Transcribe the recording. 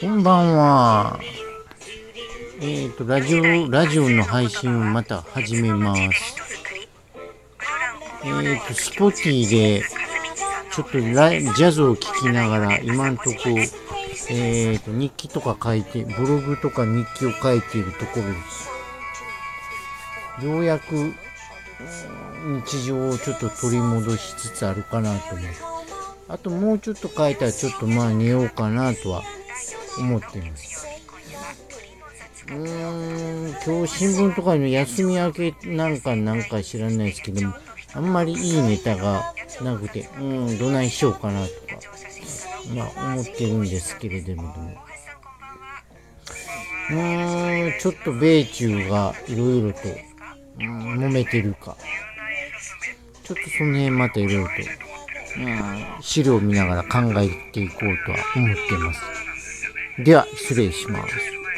こんばんは。えっ、と、ラジオ、ラジオの配信をまた始めます。えっ、と、スポティで、ちょっとラジャズを聴きながら、今んとこ、えっ、と、日記とか書いて、ブログとか日記を書いているところです。ようやく、日常をちょっと取り戻しつつあるかなと思う。あともうちょっと書いたらちょっとまあ寝ようかなとは思っています。うーん、今日新聞とかの休み明けなんかなんか知らないですけども、あんまりいいネタがなくて、うん、どないしようかなとか、まあ思ってるんですけれども、うーん、ちょっと米中がいろいろと、うん、揉めてるか。ちょっとその辺またいろいろと、資料を見ながら考えていこうとは思っています。では、失礼します。